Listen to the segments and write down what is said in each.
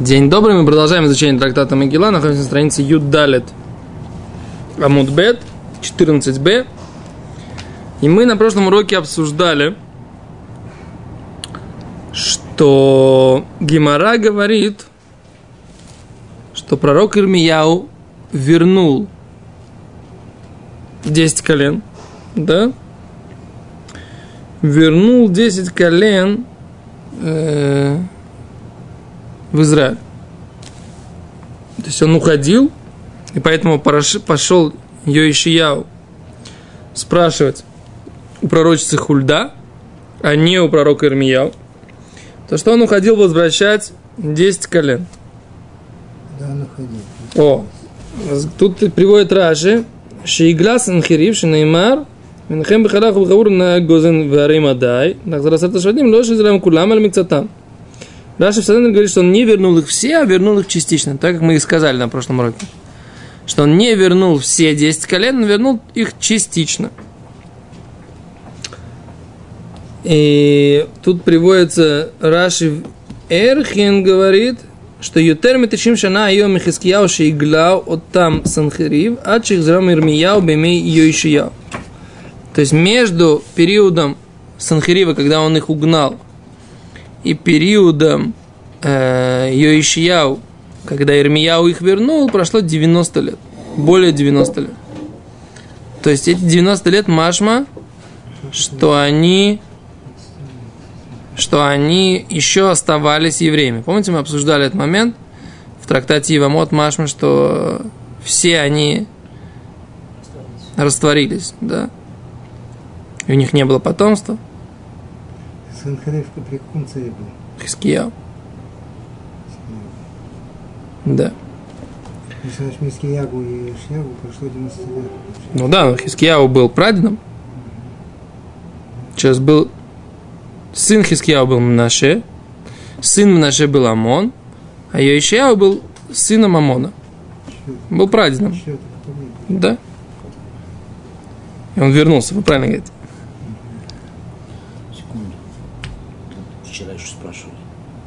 День добрый, мы продолжаем изучение трактата Магила, находимся на странице Юдалет Амудбет, 14b. И мы на прошлом уроке обсуждали, что Гимара говорит, что пророк Ирмияу вернул 10 колен, да? Вернул 10 колен э, в Израиль. То есть он уходил, и поэтому пошел Йоишияу спрашивать у пророчицы Хульда, а не у пророка Ирмияу, то что он уходил возвращать 10 колен. Да, он уходил. О, тут приводит Раши, Шиигла Санхирив, Шинеймар, Минхем Бехалах Бехаур на Гозен Варим Адай, Нахзарасат Швадим, Лоши Израилем Кулам Аль Микцатам. Раша Псален говорит, что он не вернул их все, а вернул их частично, так как мы и сказали на прошлом уроке. Что он не вернул все 10 колен, но вернул их частично. И тут приводится Раши Эрхин говорит, что Ютер Миташим Шана Айо Михискияу Шейглау от там Санхирив, а Чихзрам Ирмияу Бемей Йоишияу. То есть между периодом Санхирива, когда он их угнал, и периодом э, Йоишияу, когда Ирмияу их вернул, прошло 90 лет. Более 90 лет. То есть эти 90 лет Машма, что они что они еще оставались евреями. Помните, мы обсуждали этот момент в трактате Ивамот Машма, что все они растворились, да? И у них не было потомства. Санхарев при каком царе был? Хискияу. Да. Мискиягу и Шьягу прошло 90 лет. Ну да, но Хискияу был прадедом. Сейчас был сын Хискияу был Мнаше, сын Мнаше был Амон, а Йоишияу был сыном Амона. Был прадедом. Да. И он вернулся, вы правильно говорите. Секунду. Тут вчера еще спрашивали.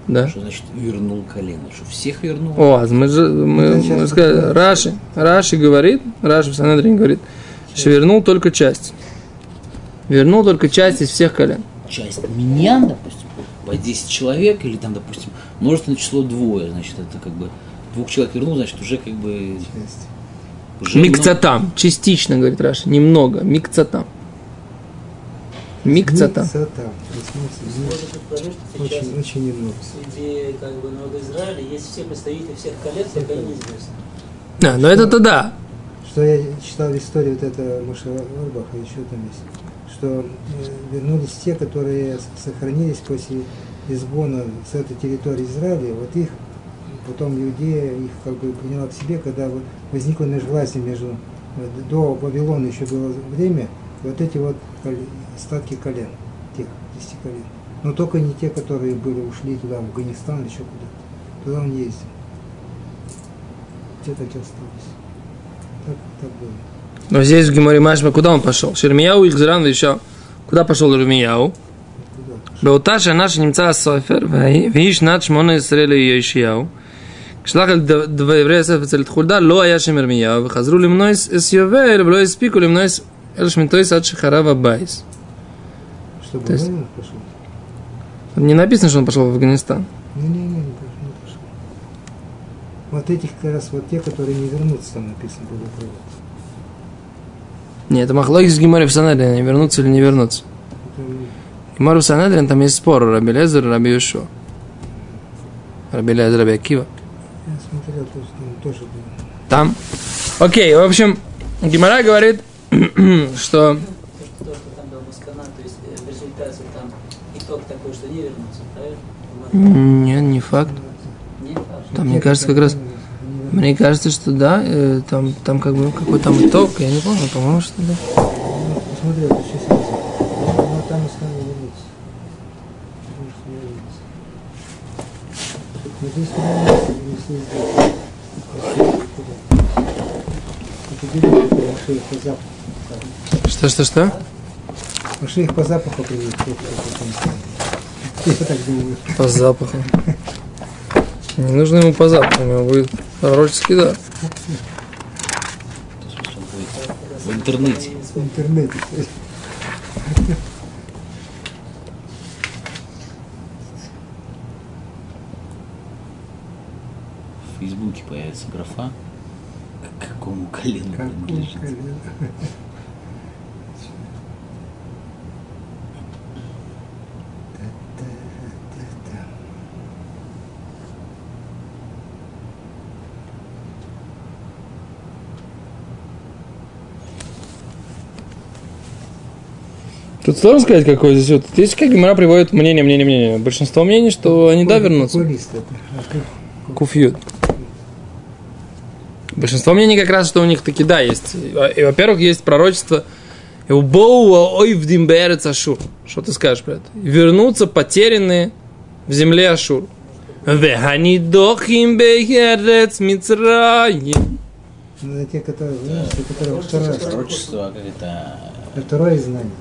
Да. Что значит вернул колено? Что всех вернул? О, а мы же мы, сейчас мы сказали. Раши, Раши говорит, Раши в Санедрине говорит, что вернул только часть. Вернул только часть из всех колен. Часть меня, допустим, по 10 человек, или там, допустим, множественное число двое, значит, это как бы двух человек вернул, значит, уже как бы... Часть. Уже много. Микцатам, частично, говорит Раши, немного, микцатам. Что сейчас Очень, очень немного. среди как бы, народа Израиля есть все представители всех колен, только они неизвестны. Да, но это-то да. Что я читал в истории вот это Моше Орбаха, еще там есть, что э, вернулись те, которые сохранились после изгона с этой территории Израиля, вот их потом Иудея их как бы приняла к себе, когда вот возникло межвластие между э, до Вавилона еще было время, вот эти вот кол- остатки колен, тех 10 колен. Но только не те, которые были ушли туда, в Афганистан или еще куда-то. Туда он ездил. Те так и остались. Так, так было. Но здесь в Геморе Машма куда он пошел? Шермияу их зран еще. Куда пошел Ирмияу? Куда? באותה שנה שנמצא הסופר, והיא והיא שנת שמונה עשרה ליאשיהו, כשלח אל ד- דברי יוסף אצל חולדה, לא היה שם ירמיהו, וחזרו למנוע את את יובל, ולא הספיקו למנוע את אל שמינתויס עד שחרב הבייס. Чтобы То есть- Левин пошел? Не написано, что он пошел в Афганистан. Не-не-не, не пошел. Вот этих как раз вот те, которые не вернутся, там написано было. было. Нет, это Махлоги с Гимори в Санедрин, вернуться или не вернуться. Это Гимори в Санедрин, там есть спор, Раби Лезер, Раби Юшо. Раби Лезер, Раби Акива. я смотрел, то есть там тоже было. Там. Окей, в общем, Гимара говорит, что То, что, то, что там был Маскана, то есть э, в результате там итог такой, что не вернутся, правильно? Нет, не факт. Там, мне кажется, как раз. Мне кажется, что да, э, там, там как бы какой там итог, я не помню, по-моему, что да. Ну, это там и что. Что, что? Моше их по запаху привели. Я так думаю. По запаху. Не нужно ему позавтра, у него будет пророческий дар. В интернете. В интернете. В Фейсбуке появится графа, к какому колену принадлежит. Тут сложно сказать, какой здесь вот. Здесь как Гимара приводит мнение, мнение, мнение. Большинство мнений, что они да вернутся. Куфьют. Большинство мнений как раз, что у них таки да есть. И, во-первых, есть пророчество Боу ойвдим берец Ашур. Что ты скажешь про это? Вернутся потерянные в земле Ашур. Веханидохим бехерец Мицраим. Ну, те, которые, знаешь, те, которые второе, Пророчество, как это... второе знание.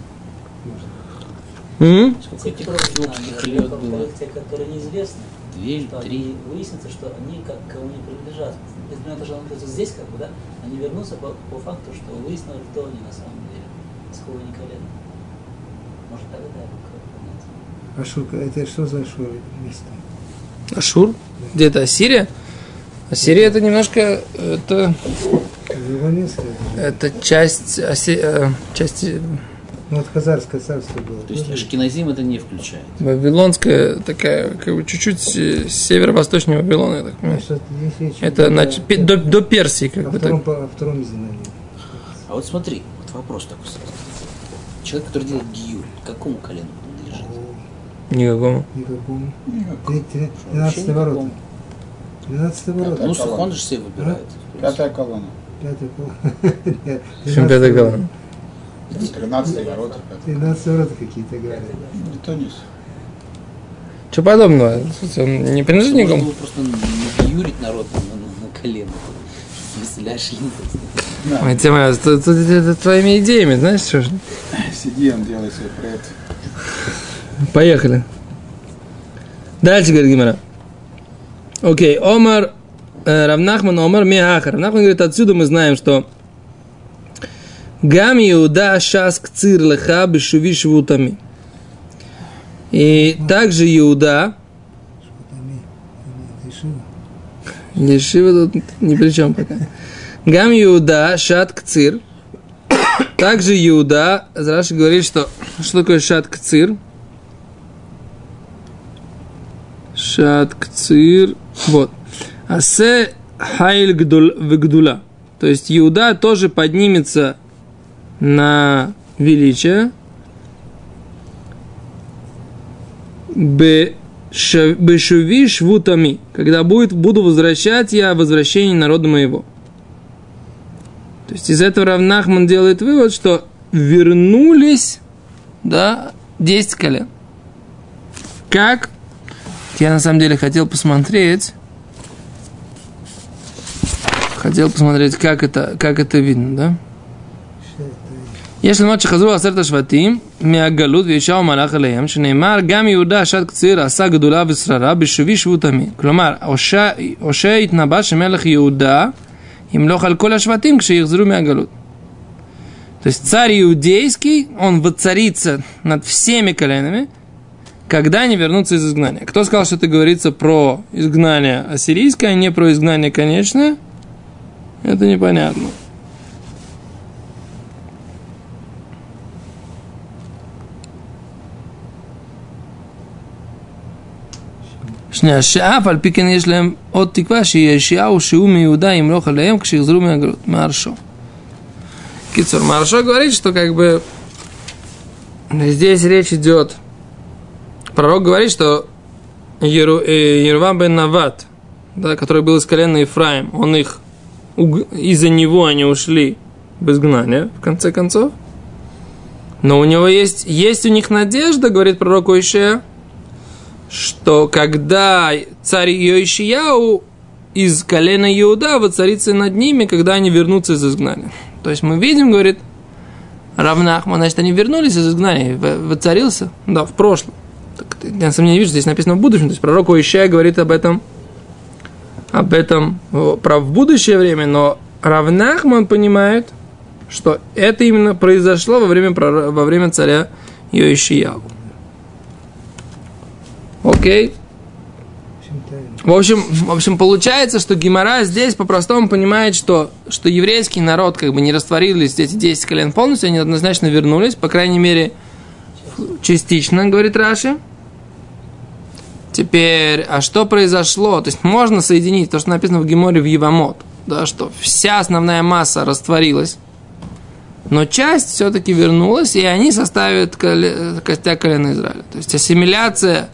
М? Сколько лет было? которые неизвестны, Две или что три? они выяснится, что они как кому не принадлежат. Несмотря на то, что он находится здесь, как бы, да, они вернутся по, по факту, что выяснилось, кто они на самом деле, с кого они колено. Может, тогда понять. Ашур, это что за Ашур место? Ашур? Где это? Ассирия? Ассирия это немножко это, Вавилонское. это это часть, Аси- э, часть э, Ну, вот Хазарское царство было. То есть тоже. Ашкеназим это не включает. Вавилонская такая, как бы чуть-чуть э, северо-восточнее Вавилона, я так понимаю. Вот здесь речь Это значит, пе- до, до Персии, как о бы втором, так. по- о втором знании. А вот смотри, вот вопрос такой сразу. Человек, который делает гиюль, к какому колену принадлежит? Никакому. Никакому. Никакому. Три- три- 13 ворота. никакому. 12 ворота. Ну, он же себе выбирает. Пятая колонна. Пятый пол. Нет, Чем 13 пятая колонна? 13 ворота. пятая. 13 ворота какие-то говорят. Не то не сё. Что подобного? Слушайте, Он не принадлежит Можно просто нагиюрить народ на, на, на колено. Ой, тема, это, это- это твоими идеями, знаешь, что ж. Сиди, он делай свой проект. Поехали. Дальше говорит Гимара. Окей, Омар, э, Равнахман, Омар, Миахар. Равнахман говорит, отсюда мы знаем, что Гам Иуда шас кцир леха бешуви швутами. И также Иуда, Ешива тут ни при чем пока. Гам Иуда шат кцир. Также Иуда, Раши говорит, что что такое шат кцир? Шат кцир. Вот. Асе хайль гдул- вгдула. То есть Иуда тоже поднимется на величие. Бешуви швутами, когда будет, буду возвращать я возвращение народа моего. То есть из этого Равнахман делает вывод, что вернулись, да, 10 колен. Как? Я на самом деле хотел посмотреть, хотел посмотреть, как это, как это видно, да? יש ללמוד שחזרו עשרת השבטים מהגלות וישעו מלאך עליהם, שנאמר גם יהודה שד קציר עשה גדולה ושררה בשווי שבות עמי. כלומר, הושע הושע התנבא שמלך יהודה ימלוך על כל השבטים כשיחזרו מהגלות. То есть царь иудейский, он воцарится над всеми коленами, когда они вернутся из изгнания. Кто сказал, что это говорится про изгнание ассирийское, а не про изгнание конечное? Это непонятно. שנייה, שאף על פי כן יש להם עוד תקווה שישעיהו שהוא מיהודה ימלוך עליהם כשיחזרו מהגלות, מהרשו. Кицур, Маршо говорит, что как бы здесь речь идет. Пророк говорит, что Еру, э, Ервам бен Нават, да, который был из колена Ефраим, он их уг- из-за него они ушли в изгнание, в конце концов. Но у него есть, есть у них надежда, говорит пророк Ишея, что когда царь Йоишияу из колена Иуда воцарится над ними, когда они вернутся из изгнания. То есть мы видим, говорит Равнахман, значит, они вернулись из изгнания, во- воцарился, да, в прошлом. Так, я деле не вижу, здесь написано в будущем, то есть пророк Ишая говорит об этом об этом про в будущее время, но Равнахман понимает, что это именно произошло во время, во время царя Йоишияву. Окей. В общем. В общем, получается, что Гимара здесь по-простому понимает, что, что еврейский народ как бы не растворились эти 10 колен полностью, они однозначно вернулись, по крайней мере, частично, говорит Раши. Теперь, а что произошло? То есть можно соединить то, что написано в Геморе в Евамот, да, что вся основная масса растворилась, но часть все-таки вернулась, и они составят коле- костяк колена Израиля. То есть ассимиляция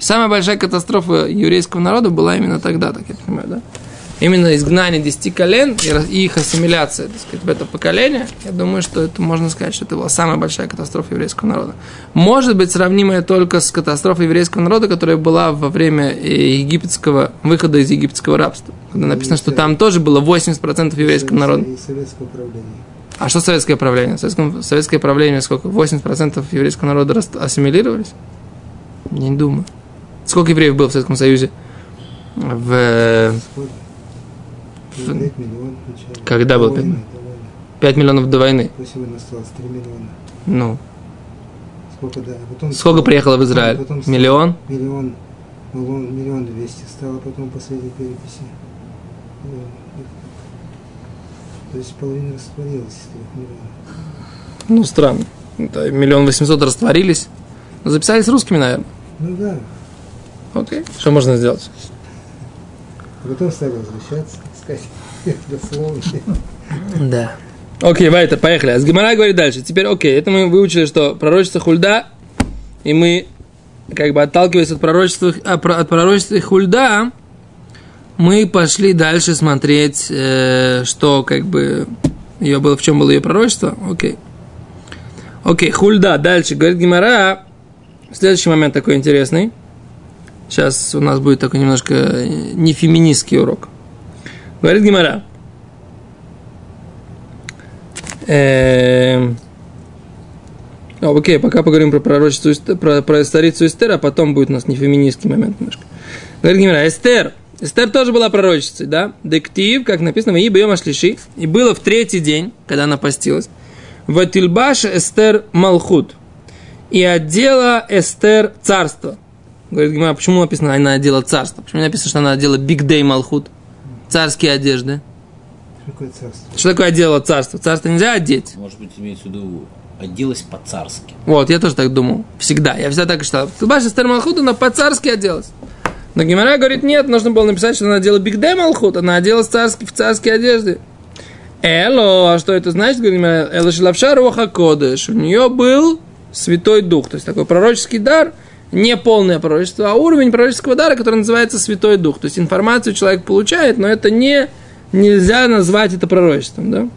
Самая большая катастрофа еврейского народа была именно тогда, так я понимаю, да? Именно изгнание десяти колен и их ассимиляция, так сказать, в это поколение. Я думаю, что это можно сказать, что это была самая большая катастрофа еврейского народа. Может быть, сравнимая только с катастрофой еврейского народа, которая была во время э, египетского выхода из египетского рабства. Когда написано, что там тоже было 80% еврейского народа. А что советское правление? В советском- советское правление сколько? 80% еврейского народа ассимилировались? Не думаю. Сколько евреев было в Советском Союзе? В... В- 5. Когда был До пять войны, миллионов? до войны. 5 миллионов до войны. То сегодня осталось 3 миллиона. Ну, Сколько, да. Потом сколько приехало в Израиль? Потом Миллион? Миллион, миллион, двести стало потом последней переписи. То есть половина растворилась из трех миллионов. Ну, странно. Это миллион восемьсот растворились. Ну, Записались русскими, наверное. Ну да. Окей. Что можно сделать? Потом стали возвращаться, искать дословно. Да. Окей, Вайтер, поехали. С Гимара говорит дальше. Теперь, окей, это мы выучили, что пророчество Хульда, и мы, как бы отталкиваясь от пророчества, а, от пророчества Хульда, мы пошли дальше смотреть, э, что, как бы, ее было, в чем было ее пророчество. Окей. Окей, Хульда. Дальше, говорит Гимара, следующий момент такой интересный. Сейчас у нас будет такой немножко э, не феминистский урок. Говорит Гимара. Эм, Окей, пока поговорим про пророчество, про, про старицу Эстер, а потом будет у нас не феминистский момент немножко. Говорит Гимара, Эстер. Эстер тоже была пророчицей, да? Дектив, как написано, и бьем ашлиши. И было в третий день, когда она постилась. Ватильбаш Эстер Малхут. И одела Эстер царство. Говорит Гимара, почему написано, она одела царство? Почему не написано, что она одела Биг Дэй Малхут? Царские одежды. Какое царство? Что такое одела царство? Царство нельзя одеть. Может быть, имеется в виду, оделась по-царски. Вот, я тоже так думал. Всегда. Я всегда так и считал. Ты бачишь, Эстер Малхут, она по-царски оделась. Но Гимара говорит, нет, нужно было написать, что она одела Бигдей Малхут, она оделась царски, в царские одежды. Эло, а что это значит? Говорит Гимара, Эло Шилавша Руаха Кодыш. У нее был Святой Дух, то есть такой пророческий дар, не полное пророчество, а уровень пророческого дара, который называется Святой Дух. То есть информацию человек получает, но это не, нельзя назвать это пророчеством, да?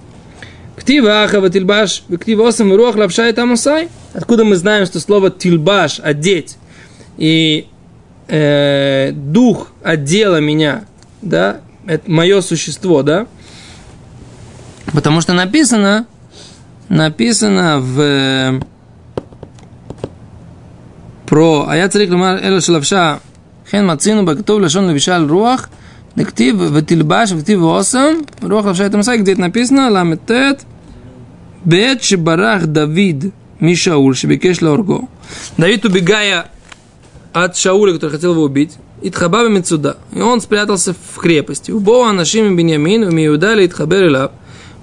Ктива ахава тильбаш, ктива осам руах лапша и тамусай. Откуда мы знаем, что слово тильбаш, одеть, и э, дух отдела меня, да, это мое существо, да? Потому что написано, написано в про «Ая царик ломар эло шелавша хен мацину бактов лешон лавишал руах» Дектив Ватилбаш, вектив восом, руах лавша это мсай, где это написано, ламетет, бет шебарах Давид Мишаул, шебекеш лорго. Давид, убегая от Шауля, который хотел его убить, Итхабаба Мецуда, и он спрятался в крепости. У Бога Анашим Бениамин, Беньямин, у Миудали Итхабер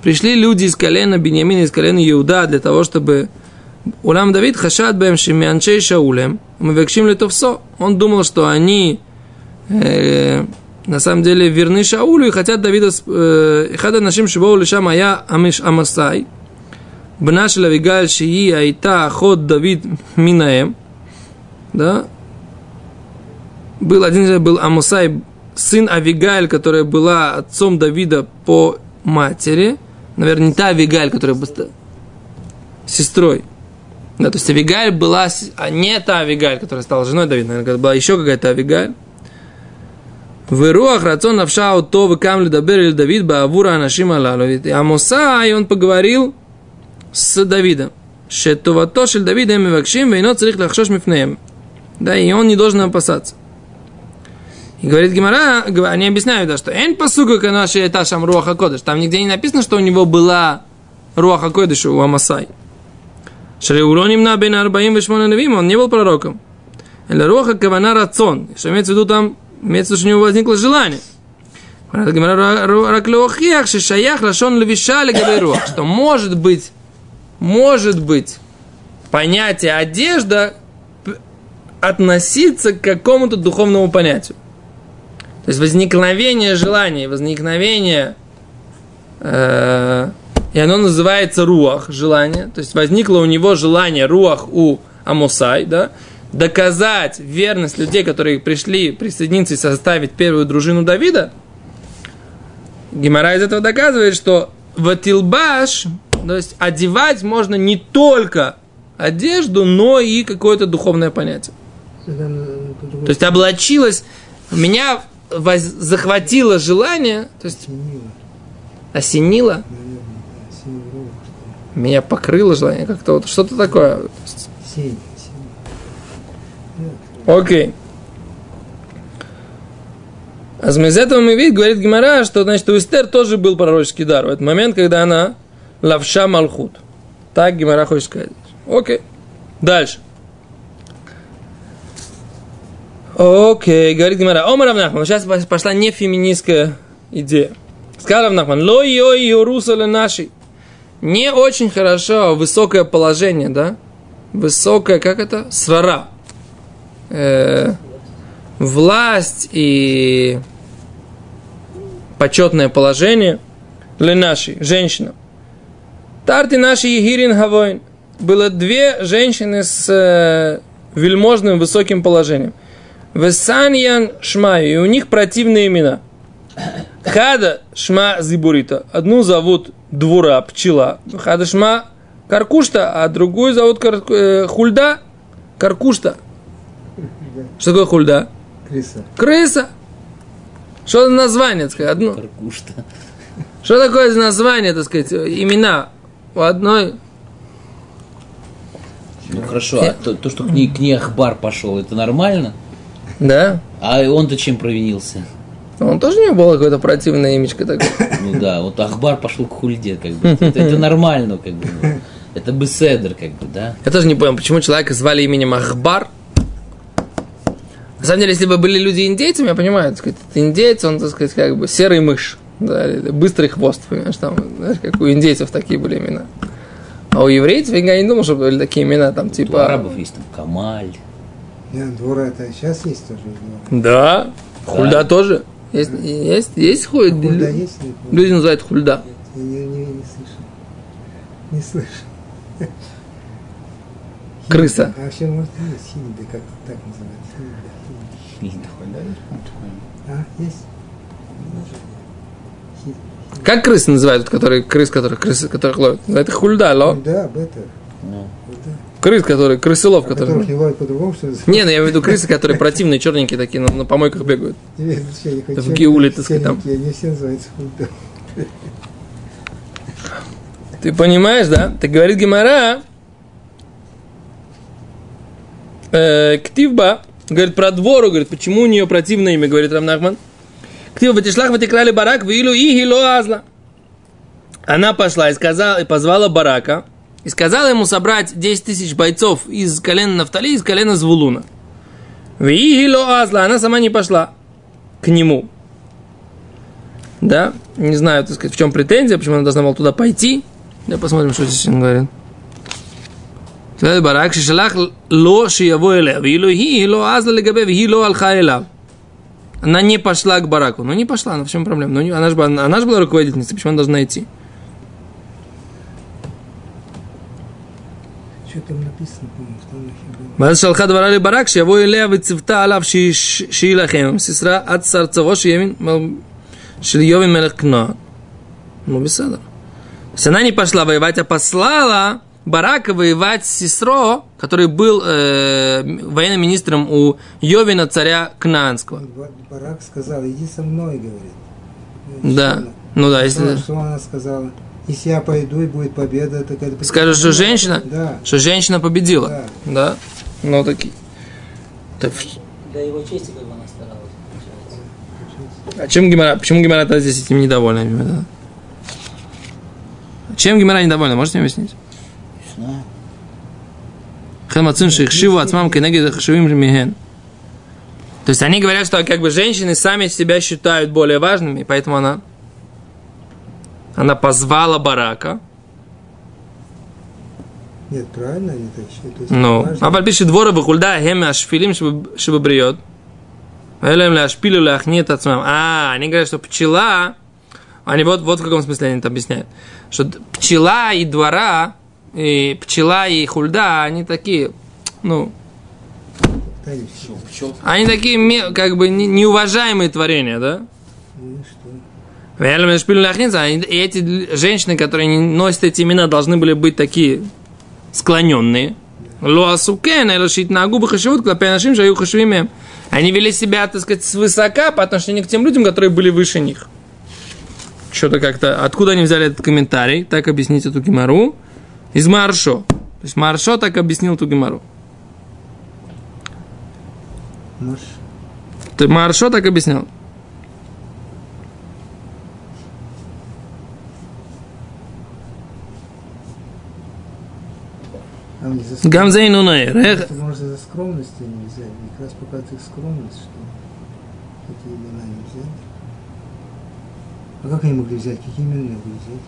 Пришли люди из колена Беньямина, из колена Иуда для того, чтобы Улам Давид хашат бэм шимянчей Шаулем, мы векшим летовсо. Он думал, что они э, на самом деле верны Шаулю и хотят Давида... э, Хада нашим шибоу лишам ая амиш амасай. בנה של אביגיל שהיא הייתה אחות דוד מן האם, да, был один из них был Амусай, сын Авигаль, которая была отцом Давида по матери, наверное, не та Авигаль, которая была ста- сестрой. да, то есть Авигаль была, а не та Авигаль, которая стала женой Давида, наверное, была еще какая-то Авигаль. В рацион навшау то вы камли дабер Давид баавура анашим алалу. И Амусай, он поговорил с Давидом. Шетовато шель Давида им вакшим, вейно царих лахшош мифнеем. Да, и он не должен опасаться. И говорит Гимара, они объясняют, да, что «Эн пасука канаши эташам руаха кодыш». Там нигде не написано, что у него была руаха кодыш у Амасай. Шреулоним на бен арбаим вешмона навим, он не был пророком. Или руаха кавана рацон, что имеется в виду там, имеется в виду, что у него возникло желание. Говорит Гимара, рак леохиях, шишаях лашон левиша легабей руах. Что может быть, может быть, понятие одежда относиться к какому-то духовному понятию. То есть возникновение желания, возникновение, э, и оно называется руах, желание. То есть возникло у него желание, руах у Амусай, да, доказать верность людей, которые пришли присоединиться и составить первую дружину Давида. Гимара из этого доказывает, что ватилбаш, то есть одевать можно не только одежду, но и какое-то духовное понятие. То есть облачилась, меня воз- захватило желание, то есть осенило, осенило, наверное, да, осенило рух, что меня покрыло желание, как-то вот что-то такое. ли. Сень, сень. Окей. А из этого мы видим, говорит Гимара, что значит у Эстер тоже был пророческий дар. В этот момент, когда она лавша малхут. Так Гимара хочет сказать. Окей. Дальше. Окей, говорит Гимара. Омар Равнахман. Сейчас пошла не феминистская идея. Сказал Равнахман. Ло йо Иерусале нашей. Не очень хорошо высокое положение, да? Высокое, как это? Свара. Э, власть и почетное положение для нашей женщинам. Тарти наши Егирин Гавойн. Было две женщины с э, вельможным высоким положением. Весаньян Шмаю. И у них противные имена. Хада Шма Зибурита. Одну зовут Двура, пчела. Хада Шма Каркушта, а другую зовут Кар- э, Хульда, Каркушта. Что такое Хульда? Крыса. Крыса. Что за название, так сказать, одно? Каркушта. Что такое название, так сказать, имена у одной? Ну хорошо, а то, то, что к ней, к ней Ахбар пошел, это нормально? Да? А он-то чем провинился? Он тоже не было какое-то противное имечко такое. Ну да, вот Ахбар пошел к Хульде, как бы. Это, это нормально, как бы. ну. Это беседер, как бы, да? Я тоже не понял, почему человека звали именем Ахбар. На самом деле, если бы были люди индейцами, я понимаю, так сказать, это индейец, он, так сказать, как бы серый мышь, да, быстрый хвост, понимаешь, там, знаешь, как у индейцев такие были имена. А у еврейцев я не думал, что были такие имена, там, У типа... арабов есть там Камаль. Нет, двора это сейчас есть тоже. двора. Да, хульда тоже. Есть, есть, есть хуй- Хульда есть? Нет, Люди называют хульда. Я не, не, не слышал. Не слышал. Крыса. А вообще, может, есть хинида, как так. Хульда есть, может, такое? А, есть? Как крысы называют, которые крыс, которых крысы, которых ловят? Это хульда, ло. Да, бета. Крыс, которые, крысылов, А которые... которых по-другому, что ли? Не, ну я имею в виду крысы, которые противные, черненькие такие, на, на помойках бегают. В Геуле, так сказать, там. Они все называются. Ты понимаешь, да? Ты говорит Гимара, э, Ктивба, говорит про двору, говорит, почему у нее противное имя, говорит Рамнахман. Ктивба, ватишлах ватикрали барак, вилу и хило азла. Она пошла и сказала, и позвала барака, и сказала ему собрать 10 тысяч бойцов из колена Нафтали, из колена Звулуна. Вихило азла, она сама не пошла к нему. Да, не знаю, так сказать, в чем претензия, почему она должна была туда пойти. Да, посмотрим, что здесь он говорит. барак шишалах ло шияву элея, вилу хи, ло азла легабе, вихи ло алха элав. Она не пошла к бараку. Ну, не пошла, ну в чем проблема? Ну, она же, была- она же была руководительницей, почему она должна идти? Что там написано, по-моему, в Танахе было? Мазал барак, шьяво илея вицевта алав шиилахем, сестра от царцево шиевин, шильевин мелехкно. Ну, беседа. То есть она не пошла воевать, а послала Барака воевать с Сестро, который был э, военным министром у Йовина, царя Кнаанского. Барак сказал, иди со мной, говорит. Да, ну да, если... Что она сказала? Если я пойду и будет победа, так это... скажешь, что женщина, Да. что женщина победила. Да. Да. Ну, такие. Так, Для его чести, как бы она старалась, получается. А чем Гимара, почему Гимара тогда здесь этим недовольна? Да? Чем Гимара недовольна? Можете мне объяснить? Не знаю. Хамацин шихшиву ацмам кенегид хашивим миген. То есть они говорят, что как бы женщины сами себя считают более важными, поэтому она она позвала Барака. Нет, правильно они так. Ну, а пальпиши двора бахульда хеме ашфилим шибабриот. Элем ляшпилю ляхнит отсмам. А, они говорят, что пчела... Они вот, вот в каком смысле они это объясняют. Что пчела и двора, и пчела и хульда, они такие, ну, они такие, как бы, неуважаемые творения, да? Ну и эти женщины, которые носят эти имена, должны были быть такие склоненные. Луасукен, элошит на губы хашивут, клопе нашим шаю хашвиме. Они вели себя, так сказать, свысока по отношению к тем людям, которые были выше них. Что-то как-то... Откуда они взяли этот комментарий? Так объяснить эту гемору. Из Маршо. То есть Маршо так объяснил эту гемору. Маршо так объяснял? А Гамзейну наэр. Эх, Это может за скромность взяли. Как раз показывает их скромность, что такие имена не взяли. А как они могли взять? Какие имена могли взять?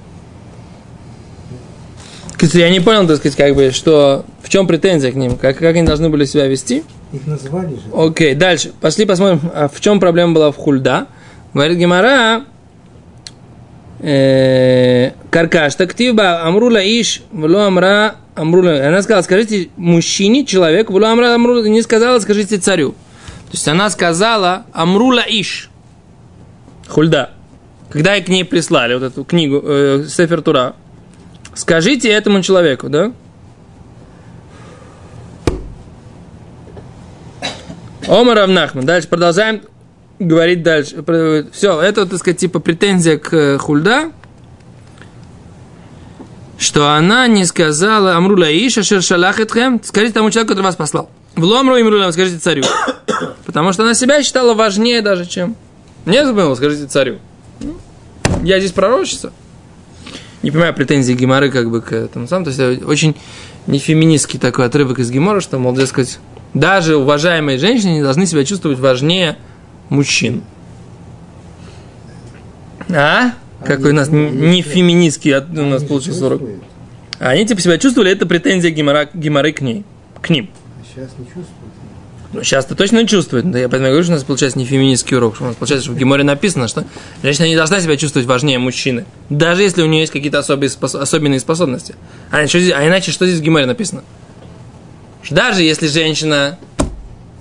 Кстати, я не понял, так сказать, как бы, что в чем претензия к ним, как, как они должны были себя вести. Их назвали же. Окей, дальше. Пошли посмотрим, а в чем проблема была в хульда. Говорит Гимара, э, каркаш, тактива, амрула иш, вло амра, амрула. Она сказала, скажите мужчине, человеку, вло амра, амрула, не сказала, скажите царю. То есть она сказала амрула иш, хульда. Когда и к ней прислали вот эту книгу, э, Сефер Тура, скажите этому человеку, да? Омар Равнахман. Дальше продолжаем говорить дальше. Все, это, так сказать, типа претензия к э, Хульда, что она не сказала Амрула Иша Шершалахетхем, скажите тому человеку, который вас послал. В Ломру Имрула, скажите царю. Потому что она себя считала важнее даже, чем... Не забыл, скажите царю. Ну, Я здесь пророчица. Не понимаю претензий Гимары как бы к этому самому. То есть это очень нефеминистский такой отрывок из Гимора, что, мол, дескать, даже уважаемые женщины должны себя чувствовать важнее мужчин. А? Какой у нас не феминистский от- у нас получился урок. А Они типа себя чувствовали, это претензия Гимара, Гимары к ней, к ним. А сейчас не чувствуют. Ну, сейчас-то точно чувствует. Да я поэтому говорю, что у нас получается не феминистский урок. Что у нас получается, что в Гиморе написано, что женщина не должна себя чувствовать важнее мужчины. Даже если у нее есть какие-то особые спос- особенные способности. А, что здесь- а иначе что здесь в Гиморе написано? Что даже если женщина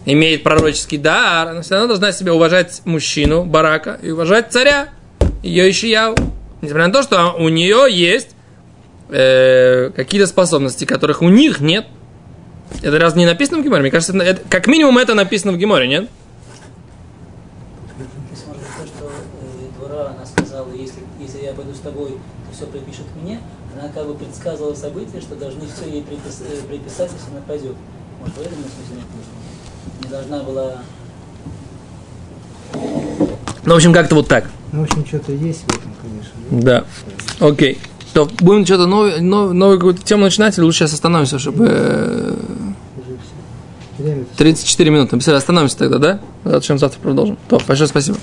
имеет пророческий дар, она все равно должна себя уважать мужчину, барака, и уважать царя, ее Ишияу. Несмотря на то, что у нее есть э, какие-то способности, которых у них нет. Это раз не написано в Гиморе? Мне кажется, это- как минимум это написано в Гиморе, нет? С тобой, то все припишут мне, она как бы предсказывала события, что должны все ей припис- приписать, если она пойдет. Может, в этом смысле нет нужно? Не должна была... Ну, в общем, как-то вот так. Ну, в общем, что-то есть в этом, конечно. да. Окей. То будем что-то новое, новую, новую какую-то тему начинать, или лучше сейчас остановимся, чтобы... э, Уже все. Время 34 минуты. Остановимся тогда, да? Зачем завтра продолжим. То, большое спасибо.